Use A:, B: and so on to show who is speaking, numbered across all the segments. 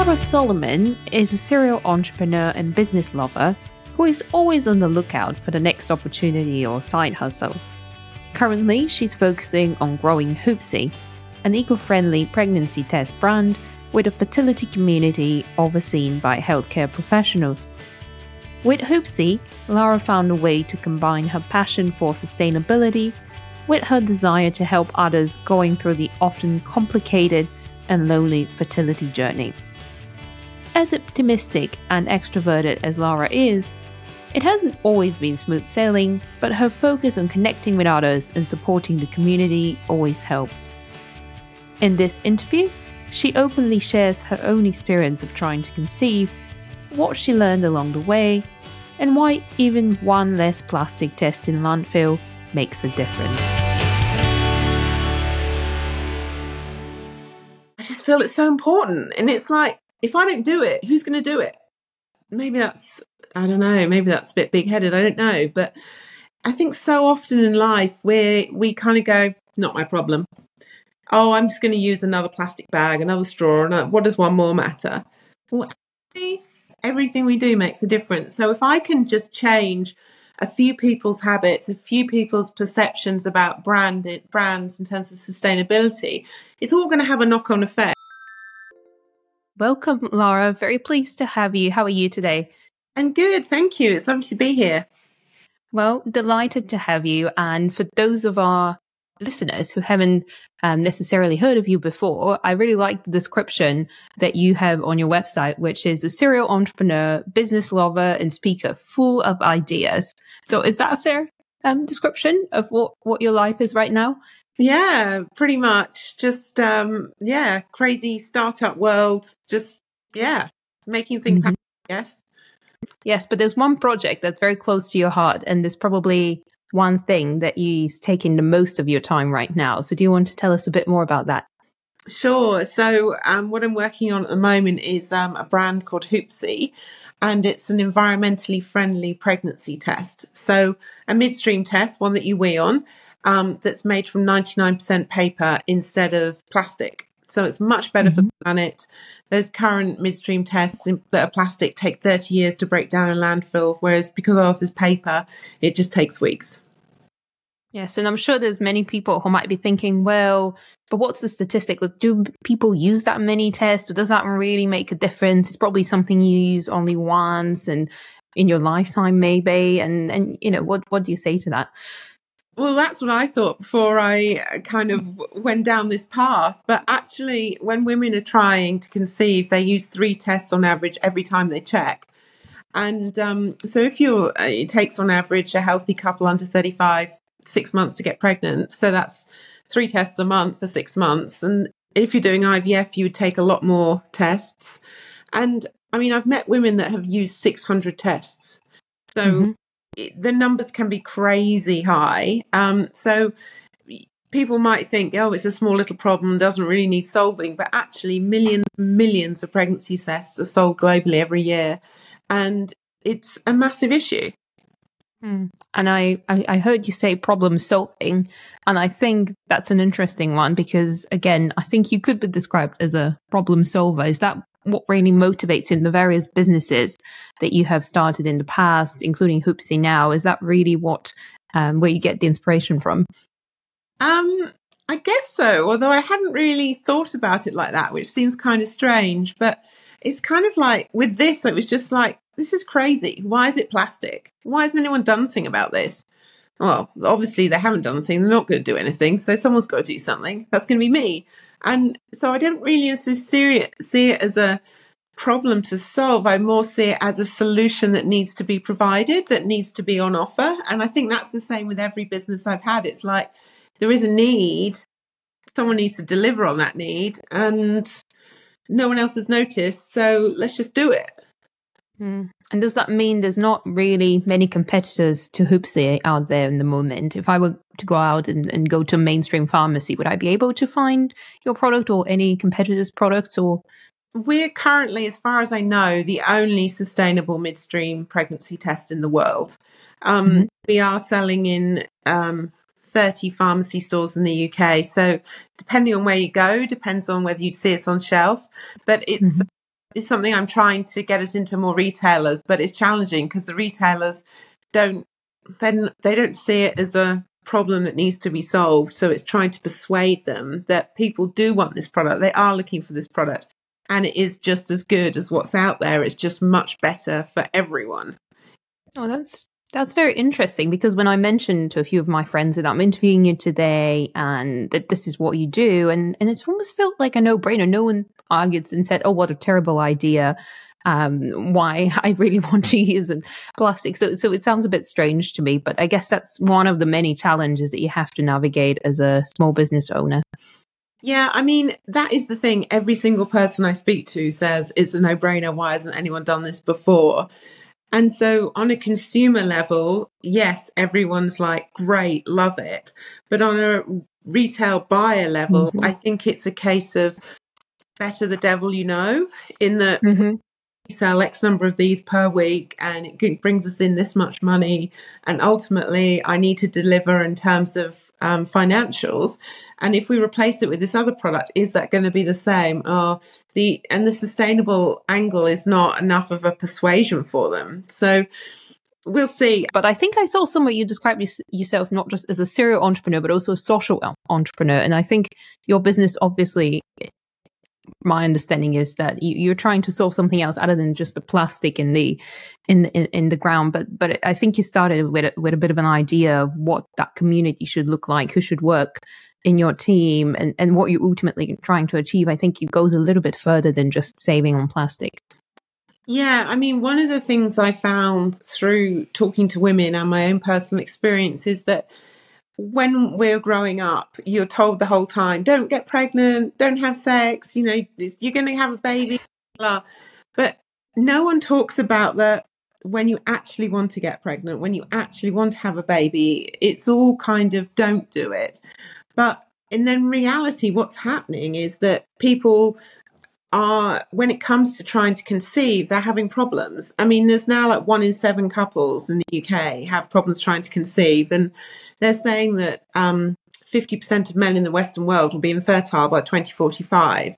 A: Lara Solomon is a serial entrepreneur and business lover who is always on the lookout for the next opportunity or side hustle. Currently, she's focusing on growing Hoopsy, an eco friendly pregnancy test brand with a fertility community overseen by healthcare professionals. With Hoopsy, Lara found a way to combine her passion for sustainability with her desire to help others going through the often complicated and lonely fertility journey. As optimistic and extroverted as Lara is, it hasn't always been smooth sailing, but her focus on connecting with others and supporting the community always helped. In this interview, she openly shares her own experience of trying to conceive, what she learned along the way, and why even one less plastic test in landfill makes a difference.
B: I just feel it's so important. And it's like, if I don't do it, who's going to do it? Maybe that's, I don't know, maybe that's a bit big headed. I don't know. But I think so often in life where we kind of go, not my problem oh, I'm just going to use another plastic bag, another straw, and uh, what does one more matter? Well, everything we do makes a difference. So if I can just change a few people's habits, a few people's perceptions about branded brands in terms of sustainability, it's all going to have a knock-on effect.
A: Welcome, Lara. Very pleased to have you. How are you today?
B: I'm good, thank you. It's lovely to be here.
A: Well, delighted to have you. And for those of our listeners who haven't um, necessarily heard of you before, I really like the description that you have on your website, which is a serial entrepreneur, business lover, and speaker full of ideas. So, is that a fair um, description of what, what your life is right now?
B: Yeah, pretty much. Just, um, yeah, crazy startup world. Just, yeah, making things mm-hmm. happen, yes.
A: Yes, but there's one project that's very close to your heart, and there's probably one thing that is taking the most of your time right now. So, do you want to tell us a bit more about that?
B: Sure. So, um, what I'm working on at the moment is um, a brand called Hoopsy, and it's an environmentally friendly pregnancy test. So, a midstream test, one that you weigh on, um, that's made from 99% paper instead of plastic. So, it's much better mm-hmm. for the planet. Those current midstream tests that are plastic take 30 years to break down in landfill, whereas because ours is paper, it just takes weeks.
A: Yes, and I'm sure there's many people who might be thinking, well, but what's the statistic? Do people use that many tests? Or does that really make a difference? It's probably something you use only once and in your lifetime, maybe. And and you know, what what do you say to that?
B: Well, that's what I thought before I uh, kind of went down this path. But actually, when women are trying to conceive, they use three tests on average every time they check. And um, so, if you're, uh, it takes on average a healthy couple under 35 six months to get pregnant. So that's three tests a month for six months. And if you're doing IVF, you would take a lot more tests. And I mean, I've met women that have used 600 tests. So mm-hmm. It, the numbers can be crazy high. Um, so people might think, oh, it's a small little problem, doesn't really need solving. But actually, millions and millions of pregnancy tests are sold globally every year. And it's a massive issue.
A: Mm. And I, I, heard you say problem solving, and I think that's an interesting one because again, I think you could be described as a problem solver. Is that what really motivates you in the various businesses that you have started in the past, including Hoopsy now? Is that really what um, where you get the inspiration from?
B: Um, I guess so. Although I hadn't really thought about it like that, which seems kind of strange. But it's kind of like with this, it was just like this is crazy. Why is it plastic? Why hasn't anyone done anything about this? Well, obviously they haven't done anything. They're not going to do anything. So someone's got to do something. That's going to be me. And so I don't really see it, see it as a problem to solve. I more see it as a solution that needs to be provided, that needs to be on offer. And I think that's the same with every business I've had. It's like there is a need, someone needs to deliver on that need, and no one else has noticed. So let's just do it.
A: Mm. And does that mean there's not really many competitors to Hoopsy out there in the moment? If I were to go out and, and go to a mainstream pharmacy, would I be able to find your product or any competitors' products or?
B: We're currently, as far as I know, the only sustainable midstream pregnancy test in the world. Um, mm-hmm. We are selling in um, 30 pharmacy stores in the UK. So, depending on where you go, depends on whether you'd see us on shelf. But it's mm-hmm is something I'm trying to get us into more retailers, but it's challenging because the retailers don't then they don't see it as a problem that needs to be solved. So it's trying to persuade them that people do want this product. They are looking for this product and it is just as good as what's out there. It's just much better for everyone.
A: Oh, that's that's very interesting because when I mentioned to a few of my friends that I'm interviewing you today and that this is what you do, and, and it's almost felt like a no brainer. No one argued and said, oh, what a terrible idea. Um, why I really want to use plastic. So, so it sounds a bit strange to me, but I guess that's one of the many challenges that you have to navigate as a small business owner.
B: Yeah, I mean, that is the thing. Every single person I speak to says it's a no brainer. Why hasn't anyone done this before? And so, on a consumer level, yes, everyone's like, great, love it. But on a retail buyer level, mm-hmm. I think it's a case of better the devil you know, in that mm-hmm. Sell X number of these per week and it brings us in this much money. And ultimately, I need to deliver in terms of um, financials. And if we replace it with this other product, is that going to be the same? Or the and the sustainable angle is not enough of a persuasion for them. So we'll see.
A: But I think I saw somewhere you described yourself not just as a serial entrepreneur, but also a social entrepreneur. And I think your business obviously my understanding is that you, are trying to solve something else other than just the plastic in the in in, in the ground. But but I think you started with a, with a bit of an idea of what that community should look like, who should work in your team, and and what you're ultimately trying to achieve. I think it goes a little bit further than just saving on plastic.
B: Yeah, I mean, one of the things I found through talking to women and my own personal experience is that when we're growing up, you're told the whole time, don't get pregnant, don't have sex, you know, you're going to have a baby, blah. But no one talks about that when you actually want to get pregnant, when you actually want to have a baby, it's all kind of don't do it. But and then reality, what's happening is that people are when it comes to trying to conceive they're having problems. I mean there's now like one in seven couples in the uk have problems trying to conceive and they're saying that um, 50% of men in the western world will be infertile by 2045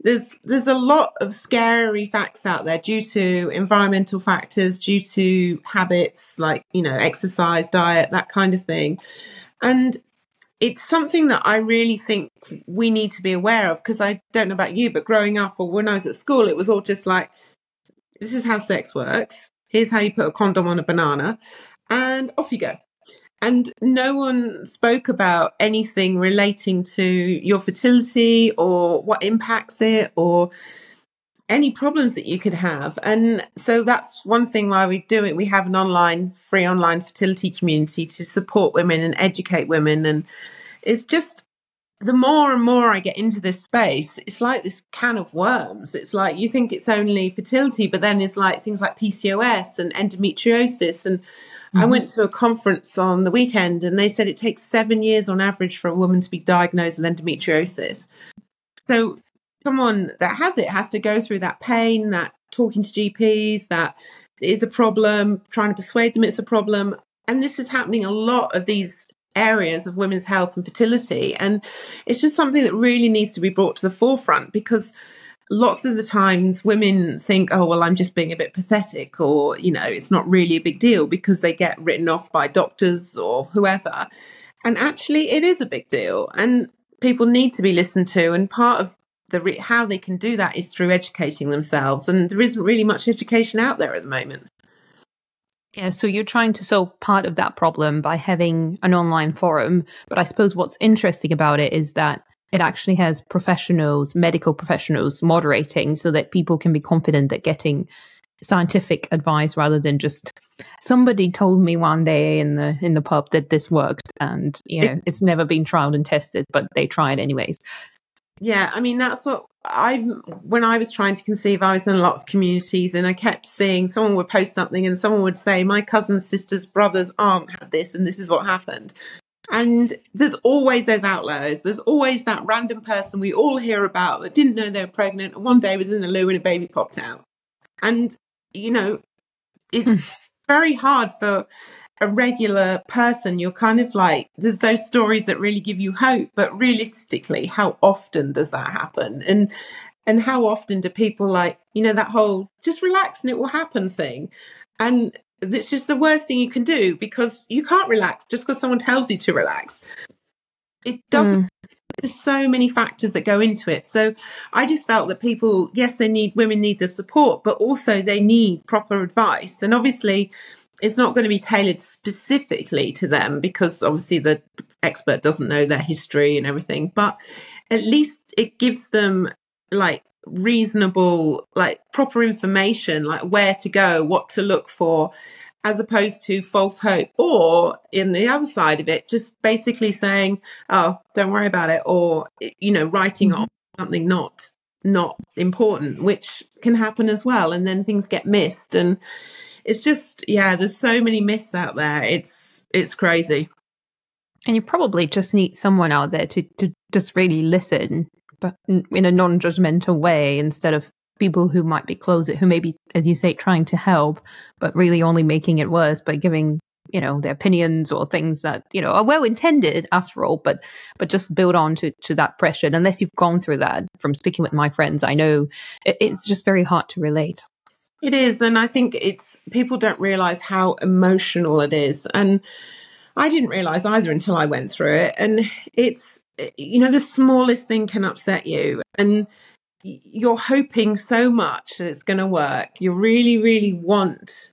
B: there's there's a lot of scary facts out there due to environmental factors due to habits like you know exercise diet that kind of thing. And it's something that I really think we need to be aware of because I don't know about you, but growing up or when I was at school, it was all just like, this is how sex works. Here's how you put a condom on a banana, and off you go. And no one spoke about anything relating to your fertility or what impacts it or any problems that you could have. And so that's one thing why we do it. We have an online, free online fertility community to support women and educate women. And it's just the more and more I get into this space, it's like this can of worms. It's like you think it's only fertility, but then it's like things like PCOS and endometriosis. And mm-hmm. I went to a conference on the weekend and they said it takes seven years on average for a woman to be diagnosed with endometriosis. So someone that has it has to go through that pain, that talking to GPs, that is a problem, trying to persuade them it's a problem. And this is happening a lot of these areas of women's health and fertility. And it's just something that really needs to be brought to the forefront because lots of the times women think, oh, well, I'm just being a bit pathetic, or, you know, it's not really a big deal because they get written off by doctors or whoever. And actually, it is a big deal. And people need to be listened to. And part of the re- how they can do that is through educating themselves and there isn't really much education out there at the moment.
A: Yeah so you're trying to solve part of that problem by having an online forum but i suppose what's interesting about it is that it actually has professionals medical professionals moderating so that people can be confident that getting scientific advice rather than just somebody told me one day in the in the pub that this worked and you know it's never been tried and tested but they tried anyways
B: yeah, I mean that's what I when I was trying to conceive, I was in a lot of communities, and I kept seeing someone would post something, and someone would say, "My cousin's sister's brother's aunt had this, and this is what happened." And there's always those outliers. There's always that random person we all hear about that didn't know they were pregnant, and one day was in the loo and a baby popped out. And you know, it's hmm. very hard for a regular person, you're kind of like, there's those stories that really give you hope, but realistically, how often does that happen? And And how often do people like, you know, that whole just relax and it will happen thing? And it's just the worst thing you can do because you can't relax just because someone tells you to relax. It doesn't. Mm. There's so many factors that go into it. So I just felt that people, yes, they need, women need the support, but also they need proper advice. And obviously, it's not going to be tailored specifically to them because obviously the expert doesn't know their history and everything, but at least it gives them like reasonable, like proper information, like where to go, what to look for, as opposed to false hope. Or in the other side of it, just basically saying, oh, don't worry about it, or, you know, writing mm-hmm. on something not not important which can happen as well and then things get missed and it's just yeah there's so many myths out there. It's it's crazy.
A: And you probably just need someone out there to to just really listen but in a non-judgmental way instead of people who might be closet who may be as you say trying to help but really only making it worse by giving you know their opinions or things that you know are well intended after all but but just build on to, to that pressure. And unless you've gone through that from speaking with my friends i know it, it's just very hard to relate
B: it is. And I think it's people don't realize how emotional it is. And I didn't realize either until I went through it. And it's, you know, the smallest thing can upset you. And you're hoping so much that it's going to work. You really, really want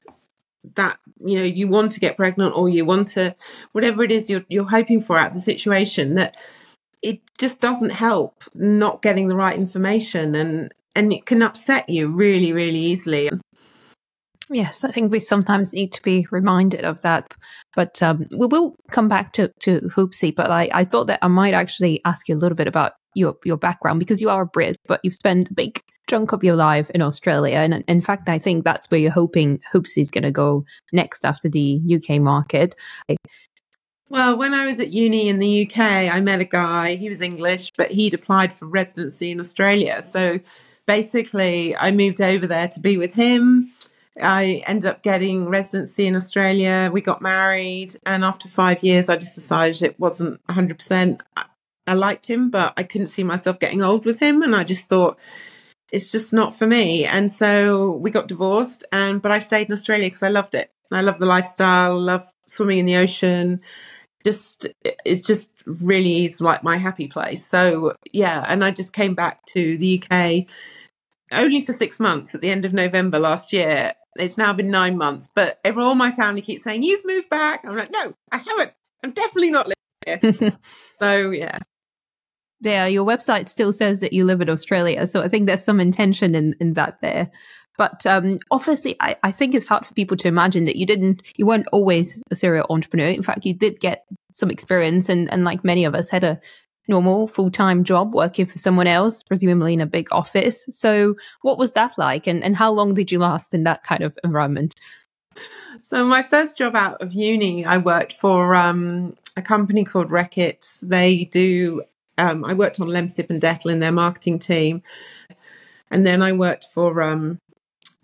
B: that you know you want to get pregnant or you want to whatever it is you're you're hoping for out of the situation that it just doesn't help not getting the right information and and it can upset you really, really easily.
A: Yes, I think we sometimes need to be reminded of that. But um, we will come back to, to Hoopsy. But I, I thought that I might actually ask you a little bit about your, your background because you are a Brit, but you've spent a big chunk of your life in Australia. And in fact, I think that's where you're hoping Hoopsy is going to go next after the UK market.
B: Well, when I was at uni in the UK, I met a guy. He was English, but he'd applied for residency in Australia. So basically, I moved over there to be with him. I ended up getting residency in Australia. We got married, and after five years, I just decided it wasn't 100%. I liked him, but I couldn't see myself getting old with him, and I just thought it's just not for me. And so we got divorced, and but I stayed in Australia because I loved it. I love the lifestyle, love swimming in the ocean. Just it's just really is like my happy place. So yeah, and I just came back to the UK only for six months at the end of November last year. It's now been nine months, but all my family keeps saying, You've moved back. I'm like, No, I haven't. I'm definitely not living here. so yeah.
A: Yeah, your website still says that you live in Australia. So I think there's some intention in, in that there. But um, obviously, I, I think it's hard for people to imagine that you didn't, you weren't always a serial entrepreneur. In fact, you did get some experience, and, and like many of us, had a normal full time job working for someone else, presumably in a big office. So, what was that like, and, and how long did you last in that kind of environment?
B: So, my first job out of uni, I worked for um, a company called Reckitt. They do, um, I worked on Lemsip and Dettol in their marketing team. And then I worked for um,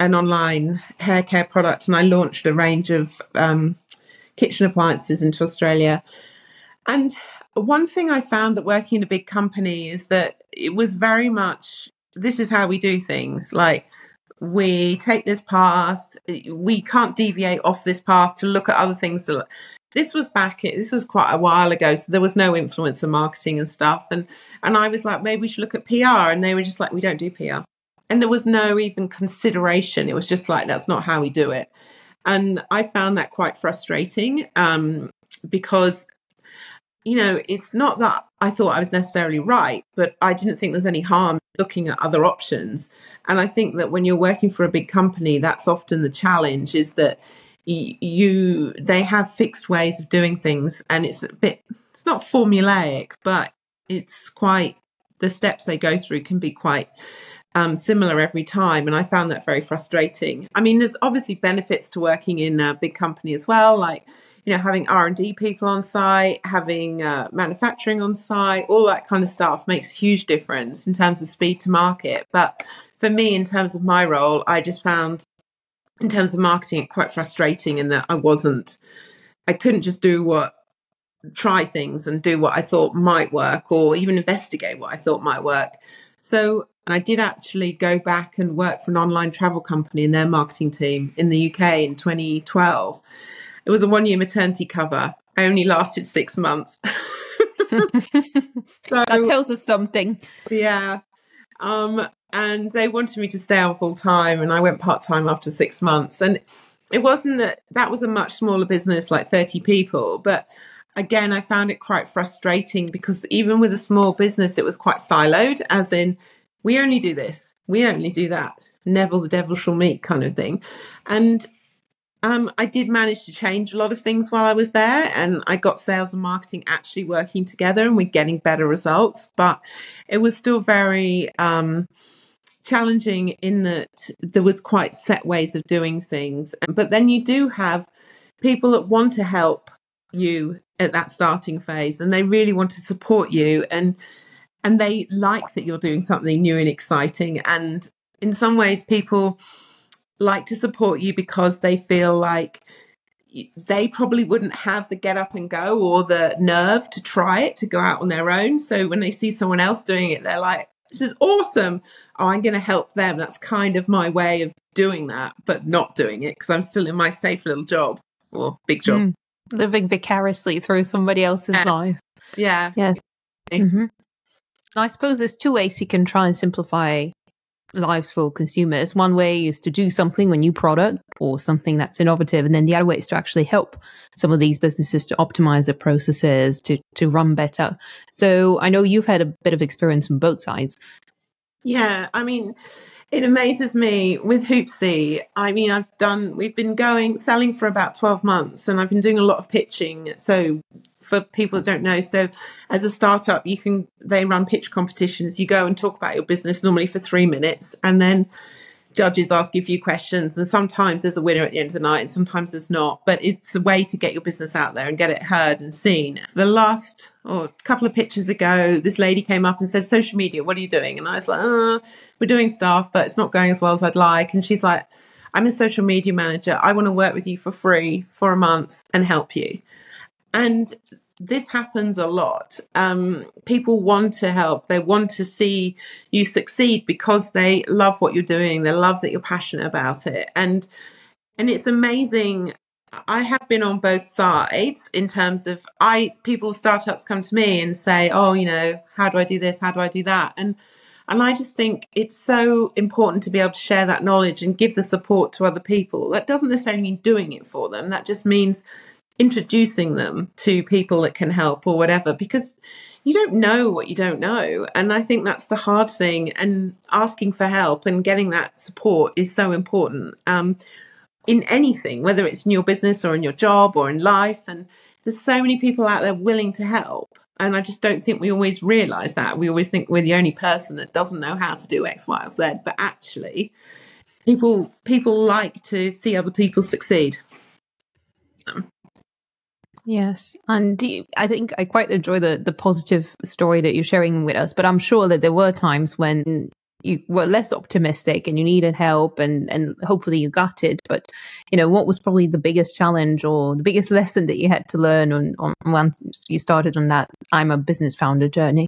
B: an online hair care product and I launched a range of um, kitchen appliances into Australia. And one thing I found that working in a big company is that it was very much this is how we do things. Like we take this path, we can't deviate off this path to look at other things. That, This was back. This was quite a while ago, so there was no influencer marketing and stuff. And and I was like, maybe we should look at PR, and they were just like, we don't do PR and there was no even consideration. It was just like, that's not how we do it. And I found that quite frustrating um, because, you know, it's not that I thought I was necessarily right, but I didn't think there's any harm looking at other options. And I think that when you're working for a big company, that's often the challenge is that you they have fixed ways of doing things and it's a bit it's not formulaic but it's quite the steps they go through can be quite um, similar every time, and I found that very frustrating. I mean, there's obviously benefits to working in a big company as well, like you know having R and D people on site, having uh, manufacturing on site, all that kind of stuff makes a huge difference in terms of speed to market. But for me, in terms of my role, I just found in terms of marketing it quite frustrating in that I wasn't, I couldn't just do what try things and do what I thought might work or even investigate what I thought might work. So I did actually go back and work for an online travel company in their marketing team in the UK in 2012. It was a one year maternity cover. I only lasted six months.
A: so, that tells us something.
B: Yeah. Um, and they wanted me to stay on full time, and I went part time after six months. And it wasn't that that was a much smaller business, like 30 people, but again, I found it quite frustrating because even with a small business, it was quite siloed, as in we only do this, we only do that. Neville the devil shall meet kind of thing. And um, I did manage to change a lot of things while I was there, and I got sales and marketing actually working together, and we're getting better results. But it was still very um, challenging in that there was quite set ways of doing things. But then you do have people that want to help you at that starting phase, and they really want to support you, and and they like that you're doing something new and exciting. And in some ways, people like to support you because they feel like they probably wouldn't have the get up and go or the nerve to try it to go out on their own. So when they see someone else doing it, they're like, this is awesome. Oh, I'm going to help them. That's kind of my way of doing that, but not doing it because I'm still in my safe little job or big job. Mm.
A: Living vicariously through somebody else's
B: yeah.
A: life.
B: Yeah.
A: Yes. Mm-hmm. I suppose there's two ways you can try and simplify lives for consumers. One way is to do something, a new product or something that's innovative. And then the other way is to actually help some of these businesses to optimize their processes, to, to run better. So I know you've had a bit of experience from both sides.
B: Yeah. I mean, it amazes me with Hoopsy. I mean, I've done, we've been going, selling for about 12 months and I've been doing a lot of pitching. So for people that don't know. So as a startup, you can they run pitch competitions. You go and talk about your business normally for three minutes, and then judges ask you a few questions and sometimes there's a winner at the end of the night and sometimes there's not but it's a way to get your business out there and get it heard and seen. The last or a couple of pictures ago this lady came up and said social media what are you doing? And i was like oh, we're doing stuff but it's not going as well as i'd like. And she's like i'm a social media manager. I want to work with you for free for a month and help you. And this happens a lot. Um, people want to help. They want to see you succeed because they love what you're doing. They love that you're passionate about it. And and it's amazing. I have been on both sides in terms of I people startups come to me and say, "Oh, you know, how do I do this? How do I do that?" And and I just think it's so important to be able to share that knowledge and give the support to other people. That doesn't necessarily mean doing it for them. That just means introducing them to people that can help or whatever because you don't know what you don't know. And i think that's the hard thing and asking for help and getting that support is so important um, in anything whether it's in your business or in your job or in life. And there's so many people out there willing to help. And i just don't think we always realize that. We always think we're the only person that doesn't know how to do x y or z. But actually people people like to see other people succeed. Um,
A: Yes, and I think I quite enjoy the the positive story that you're sharing with us. But I'm sure that there were times when you were less optimistic and you needed help, and and hopefully you got it. But you know, what was probably the biggest challenge or the biggest lesson that you had to learn on on once you started on that I'm a business founder journey?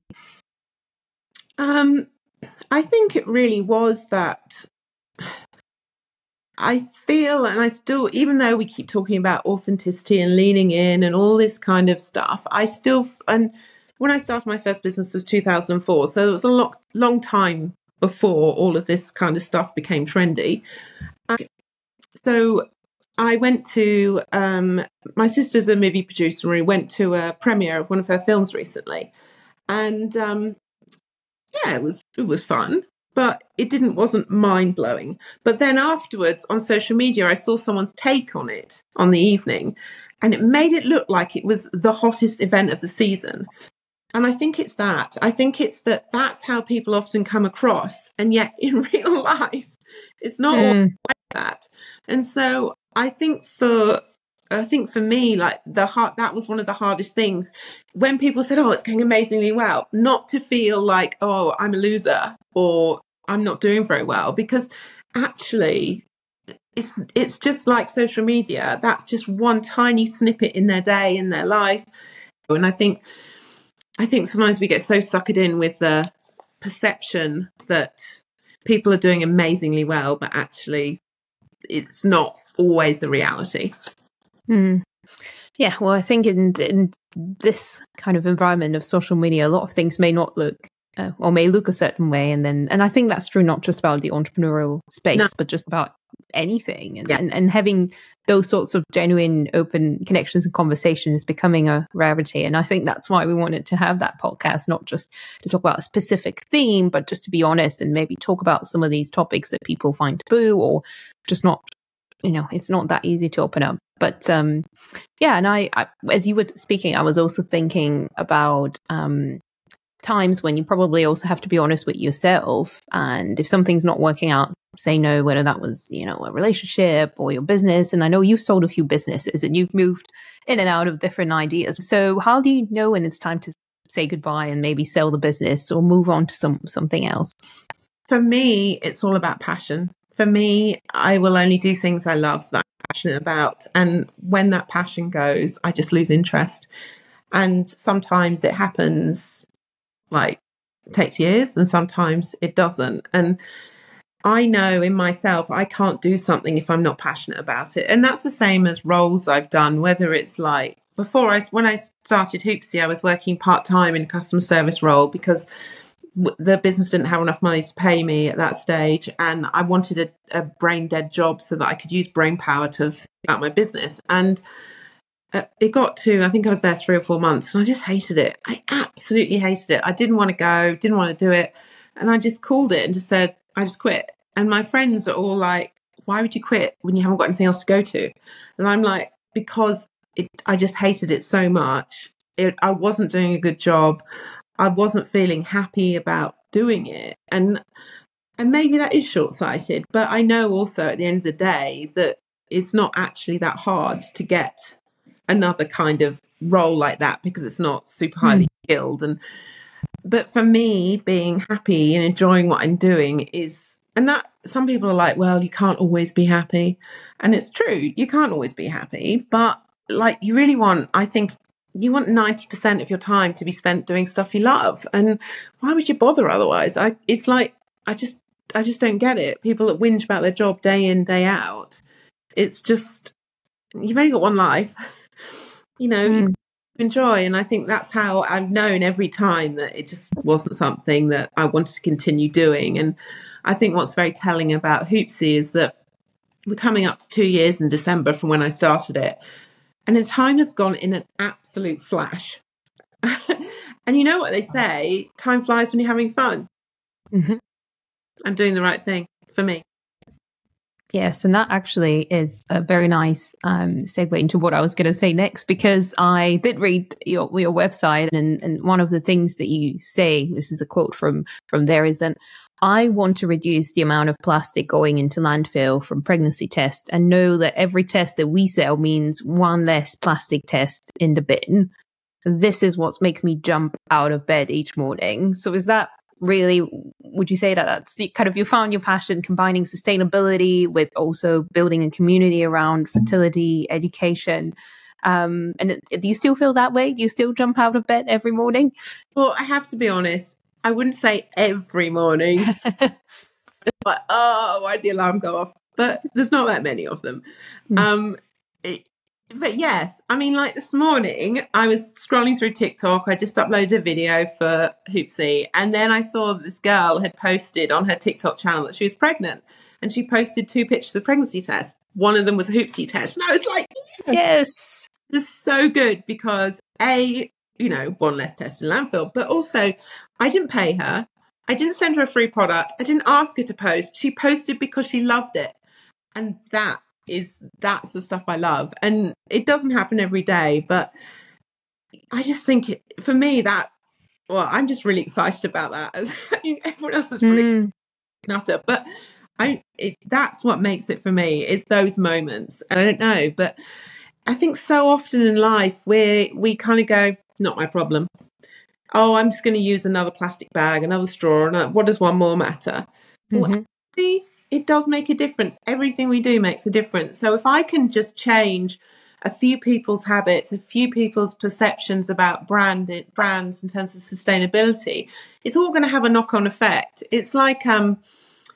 B: Um, I think it really was that I feel, and I still, even though we keep talking about authenticity and leaning in and all this kind of stuff, I still, and when I started my first business was 2004, so it was a long, long time before all of this kind of stuff became trendy. so I went to, um, my sister's a movie producer, and we went to a premiere of one of her films recently, and um, yeah, it was it was fun but it didn't wasn't mind blowing. But then afterwards on social media, I saw someone's take on it on the evening, and it made it look like it was the hottest event of the season. And I think it's that. I think it's that that's how people often come across, and yet in real life, it's not mm. like that. And so I think for I think for me, like the heart, that was one of the hardest things when people said, Oh, it's going amazingly well, not to feel like, Oh, I'm a loser or I'm not doing very well because actually it's, it's just like social media. That's just one tiny snippet in their day, in their life. And I think, I think sometimes we get so suckered in with the perception that people are doing amazingly well, but actually it's not always the reality.
A: Mm. Yeah, well, I think in in this kind of environment of social media, a lot of things may not look uh, or may look a certain way, and then and I think that's true not just about the entrepreneurial space, no. but just about anything, and, yeah. and and having those sorts of genuine, open connections and conversations becoming a rarity. And I think that's why we wanted to have that podcast, not just to talk about a specific theme, but just to be honest and maybe talk about some of these topics that people find taboo or just not you know it's not that easy to open up but um yeah and I, I as you were speaking i was also thinking about um times when you probably also have to be honest with yourself. And if something's not working out say no whether that was you know a relationship or your business. And i know you've sold a few businesses and you've moved in and out of different ideas. So how do you know when it's time to say goodbye and maybe sell the business or move on to some something else?
B: For me it's all about passion. For me, I will only do things I love that I'm passionate about. And when that passion goes, I just lose interest. And sometimes it happens like takes years and sometimes it doesn't. And I know in myself I can't do something if I'm not passionate about it. And that's the same as roles I've done, whether it's like before I when I started Hoopsy, I was working part time in a customer service role because the business didn't have enough money to pay me at that stage and i wanted a, a brain dead job so that i could use brain power to think about my business and uh, it got to i think i was there three or four months and i just hated it. I absolutely hated it. I didn't want to go didn't want to do it. And i just called it and just said i just quit. And my friends are all like why would you quit when you haven't got anything else to go to? And i'm like because it, i just hated it so much. It, I wasn't doing a good job. I wasn't feeling happy about doing it. And and maybe that is short sighted, but I know also at the end of the day that it's not actually that hard to get another kind of role like that because it's not super highly mm. skilled. And but for me being happy and enjoying what I'm doing is and that some people are like well you can't always be happy. And it's true you can't always be happy but like you really want i think you want 90% of your time to be spent doing stuff you love. And why would you bother otherwise? I it's like i just i just don't get it. People that whinge about their job day in day out. It's just you've only got one life you know mm. you enjoy and i think that's how i've known every time that it just wasn't something that i wanted to continue doing and i think what's very telling about Hoopsy is that we're coming up to two years in december from when i started it and the time has gone in an absolute flash. and you know what they say time flies when you're having fun. Mm-hmm. I'm doing the right thing for me.
A: Yes, and that actually is a very nice um, segue into what I was going to say next because I did read your your website and, and one of the things that you say, this is a quote from from there, is that I want to reduce the amount of plastic going into landfill from pregnancy tests and know that every test that we sell means one less plastic test in the bin. This is what makes me jump out of bed each morning. So is that really would you say that that's the, kind of you found your passion combining sustainability with also building a community around fertility education um, and do you still feel that way do you still jump out of bed every morning
B: well i have to be honest I wouldn't say every morning. like, oh, why did the alarm go off? But there's not that many of them. Mm. Um, it, but yes, I mean, like this morning, I was scrolling through TikTok. I just uploaded a video for Hoopsy, and then I saw this girl had posted on her TikTok channel that she was pregnant, and she posted two pictures of pregnancy tests. One of them was a Hoopsy test, and I was like,
A: yes, yes.
B: this is so good because a you know, one less test in landfill. But also, I didn't pay her. I didn't send her a free product. I didn't ask her to post. She posted because she loved it. And that is, that's the stuff I love. And it doesn't happen every day, but I just think it, for me, that, well, I'm just really excited about that. Everyone else is really mm. nutter. But I, it, that's what makes it for me is those moments. And I don't know, but I think so often in life where we kind of go, not my problem. Oh, I'm just going to use another plastic bag, another straw, and what does one more matter? Mm-hmm. Well, actually, it does make a difference. Everything we do makes a difference. So if I can just change a few people's habits, a few people's perceptions about brand brands in terms of sustainability, it's all going to have a knock on effect. It's like um,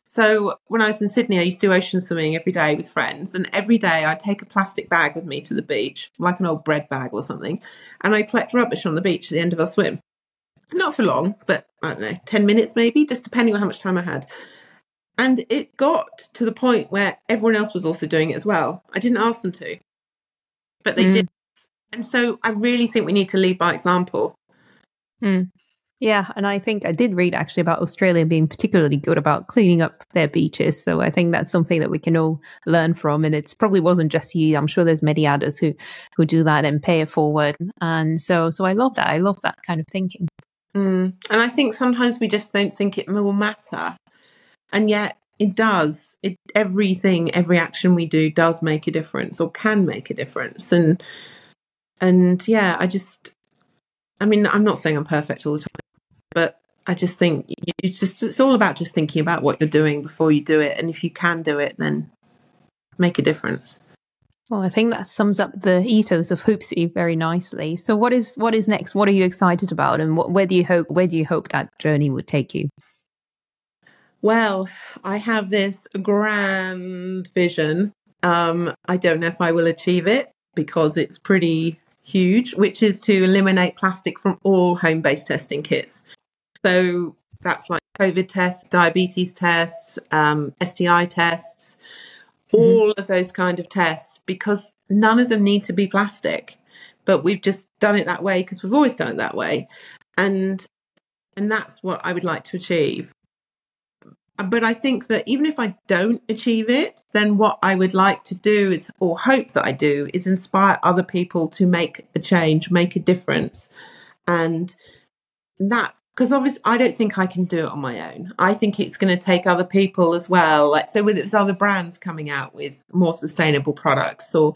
B: so when I was in Sydney, I used to do ocean swimming every day with friends, and every day I'd take a plastic bag with me to the beach, like an old bread bag or something, and I'd collect rubbish on the beach at the end of our swim. Not for long, but I don't know, 10 minutes maybe, just depending on how much time I had. And it got to the point where everyone else was also doing it as well. I didn't ask them to, but they mm. did. And so I really think we need to lead by example.
A: Mm. Yeah, and I think I did read actually about Australia being particularly good about cleaning up their beaches. So I think that's something that we can all learn from. And it probably wasn't just you. I'm sure there's many others who who do that and pay it forward. And so so I love that. I love that kind of thinking.
B: Mm. And I think sometimes we just don't think it will matter, and yet it does. It everything, every action we do does make a difference or can make a difference. And and yeah, I just I mean, I'm not saying I'm perfect all the time, but I just think it's just it's all about just thinking about what you're doing before you do it, and if you can do it, then make a difference.
A: Well, I think that sums up the ethos of Hoopsy very nicely. So, what is what is next? What are you excited about, and what, where do you hope where do you hope that journey would take you?
B: Well, I have this grand vision. Um, I don't know if I will achieve it because it's pretty huge, which is to eliminate plastic from all home-based testing kits. So that's like COVID tests, diabetes tests, um, STI tests, mm-hmm. all of those kind of tests, because none of them need to be plastic. But we've just done it that way because we've always done it that way, and and that's what I would like to achieve. But I think that even if I don't achieve it, then what I would like to do is, or hope that I do, is inspire other people to make a change, make a difference, and that because obviously I don't think I can do it on my own. I think it's going to take other people as well. Like so, with it's other brands coming out with more sustainable products, or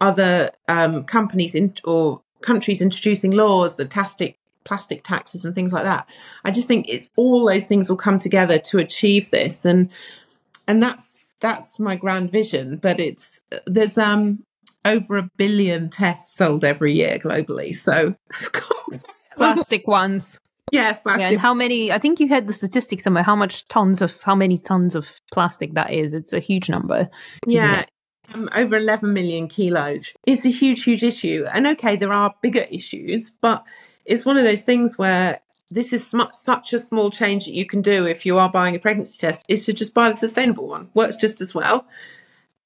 B: other um, companies in, or countries introducing laws, the plastic plastic taxes and things like that. I just think it's all those things will come together to achieve this, and and that's that's my grand vision. But it's there's um over a billion tests sold every year globally, so
A: plastic ones.
B: Yes, plastic.
A: Yeah, and how many? I think you had the statistics somewhere. How much tons of how many tons of plastic that is? It's a huge number.
B: Yeah, um, over 11 million kilos. It's a huge, huge issue. And okay, there are bigger issues, but it's one of those things where this is such a small change that you can do if you are buying a pregnancy test is to just buy the sustainable one. Works just as well.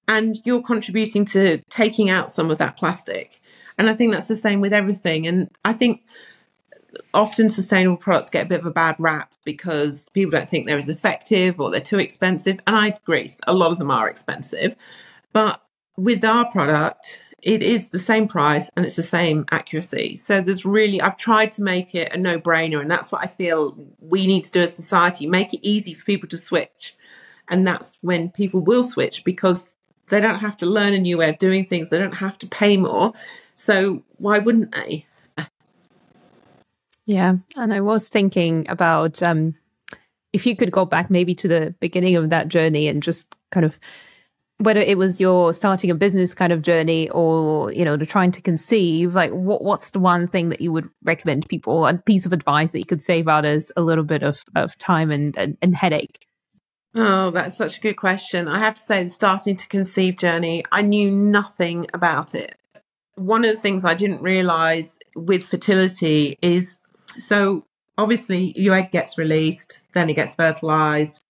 B: And you're contributing to taking out some of that plastic. And I think that's the same with everything. And I think often sustainable products get a bit of a bad rap because people don't think they're as effective or they're too expensive. And I agree, a lot of them are expensive. But with our product, it is the same price and it's the same accuracy. So there's really, I've tried to make it a no brainer. And that's what I feel we need to do as society make it easy for people to switch. And that's when people will switch because they don't have to learn a new way of doing things, they don't have to pay more. So why wouldn't they?
A: Yeah. And I was thinking about um, if you could go back maybe to the beginning of that journey and just kind of whether it was your starting a business kind of journey or you know the trying to conceive like what what's the one thing that you would recommend people a piece of advice that you could save others a little bit of, of time and, and, and headache?
B: Oh that's such a good question. I have to say the starting to conceive journey i knew nothing about it. One of the things i didn't realize with fertility is so obviously your egg gets released, then it gets fertilized,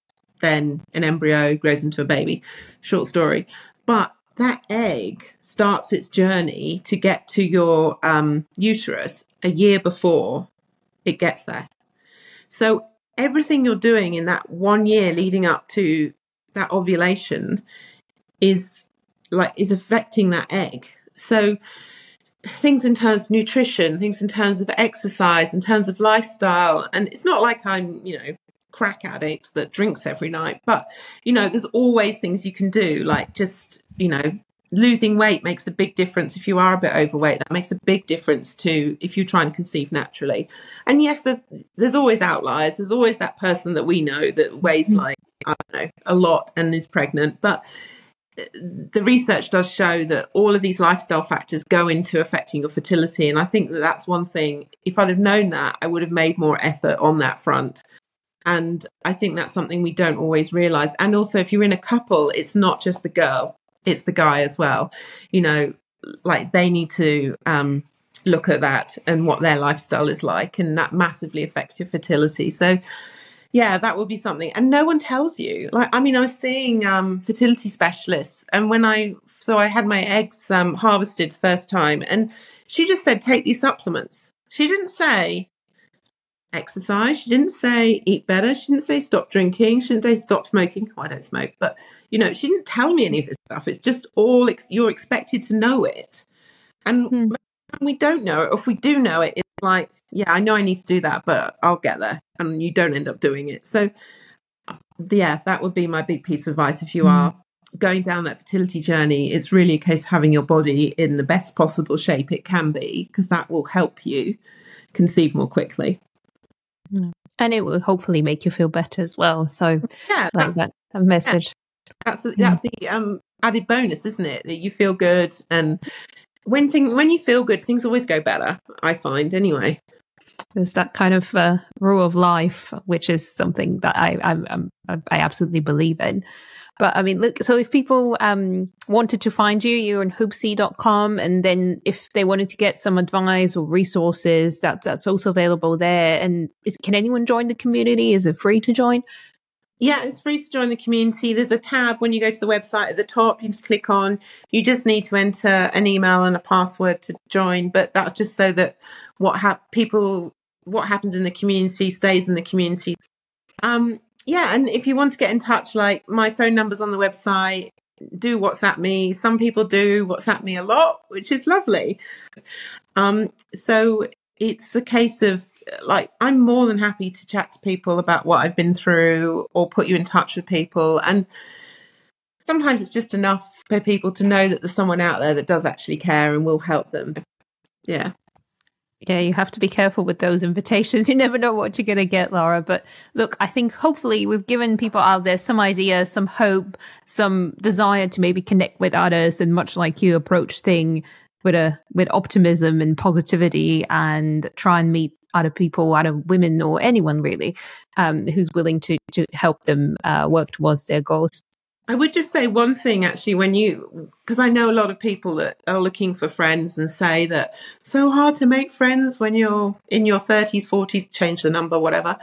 B: then an embryo grows into a baby. Short story. But that egg starts its journey to get to your um, uterus a year before it gets there. So everything you're doing in that one year leading up to that ovulation is like is affecting that egg. So things in terms of nutrition, things in terms of exercise, in terms of lifestyle. And it's not like I'm, you know, crack addict that drinks every night, but you know, there's always things you can do, like just, you know, losing weight makes a big difference if you are a bit overweight. That makes a big difference to if you try and conceive naturally. And yes, the, there's always outliers. There's always that person that we know that weighs mm-hmm. like, I don't know, a lot and is pregnant. But the research does show that all of these lifestyle factors go into affecting your fertility. And I think that that's one thing. If I'd have known that, I would have made more effort on that front. And I think that's something we don't always realize. And also, if you're in a couple, it's not just the girl, it's the guy as well. You know, like they need to um, look at that and what their lifestyle is like. And that massively affects your fertility. So, yeah, that would be something. And no one tells you. Like, I mean, I was seeing um, fertility specialists, and when I so I had my eggs um, harvested first time, and she just said take these supplements. She didn't say exercise. She didn't say eat better. She didn't say stop drinking. She didn't say stop smoking. Oh, I don't smoke, but you know, she didn't tell me any of this stuff. It's just all ex- you're expected to know it, and hmm. we don't know it. If we do know it, it's like yeah, I know I need to do that, but I'll get there. And you don't end up doing it. So, yeah, that would be my big piece of advice. If you mm. are going down that fertility journey, it's really a case of having your body in the best possible shape it can be, because that will help you conceive more quickly.
A: And it will hopefully make you feel better as well. So, yeah, like that, that message.
B: That's the, that's the um, added bonus, isn't it? That you feel good and when thing when you feel good, things always go better. I find anyway.
A: There's that kind of uh, rule of life, which is something that I, I, I absolutely believe in. But I mean, look, so if people um, wanted to find you, you're on hoopsy.com. And then if they wanted to get some advice or resources, that, that's also available there. And is, can anyone join the community? Is it free to join?
B: Yeah, it's free to join the community. There's a tab when you go to the website at the top. You just click on. You just need to enter an email and a password to join. But that's just so that what ha- people what happens in the community stays in the community. Um, yeah, and if you want to get in touch, like my phone number's on the website. Do WhatsApp me. Some people do WhatsApp me a lot, which is lovely. Um, so it's a case of like I'm more than happy to chat to people about what I've been through or put you in touch with people. And sometimes it's just enough for people to know that there's someone out there that does actually care and will help them. Yeah.
A: Yeah, you have to be careful with those invitations. You never know what you're going to get, Lara. But look, I think hopefully we've given people out there some ideas, some hope, some desire to maybe connect with others and much like you approach thing with a with optimism and positivity and try and meet other people, other women or anyone really, um, who's willing to to help them uh, work towards their goals.
B: I would just say one thing actually when you because I know a lot of people that are looking for friends and say that so hard to make friends when you're in your 30s 40s change the number whatever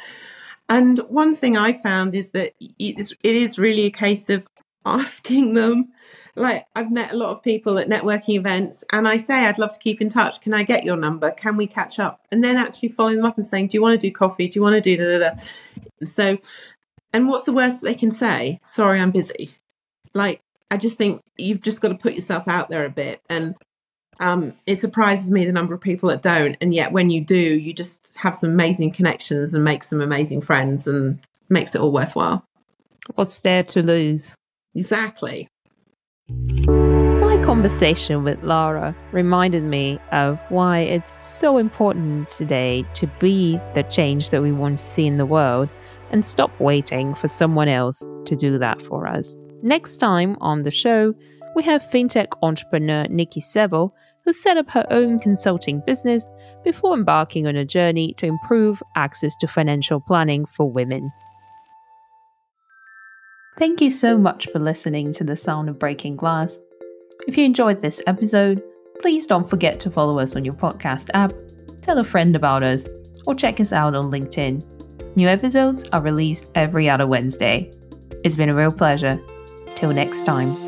B: and one thing I found is that it is really a case of asking them like I've met a lot of people at networking events and I say I'd love to keep in touch. Can I get your number? Can we catch up? And then actually following them up and saying, Do you want to do coffee? Do you want to do da da da? So and what's the worst they can say? Sorry, I'm busy. Like I just think you've just got to put yourself out there a bit. And um, it surprises me the number of people that don't. And yet when you do you just have some amazing connections and make some amazing friends and makes it all worthwhile.
A: What's there to lose?
B: Exactly.
A: My conversation with Lara reminded me of why it's so important today to be the change that we want to see in the world and stop waiting for someone else to do that for us. Next time on the show, we have fintech entrepreneur Nikki Seville, who set up her own consulting business before embarking on a journey to improve access to financial planning for women. Thank you so much for listening to The Sound of Breaking Glass. If you enjoyed this episode, please don't forget to follow us on your podcast app, tell a friend about us, or check us out on LinkedIn. New episodes are released every other Wednesday. It's been a real pleasure. Till next time.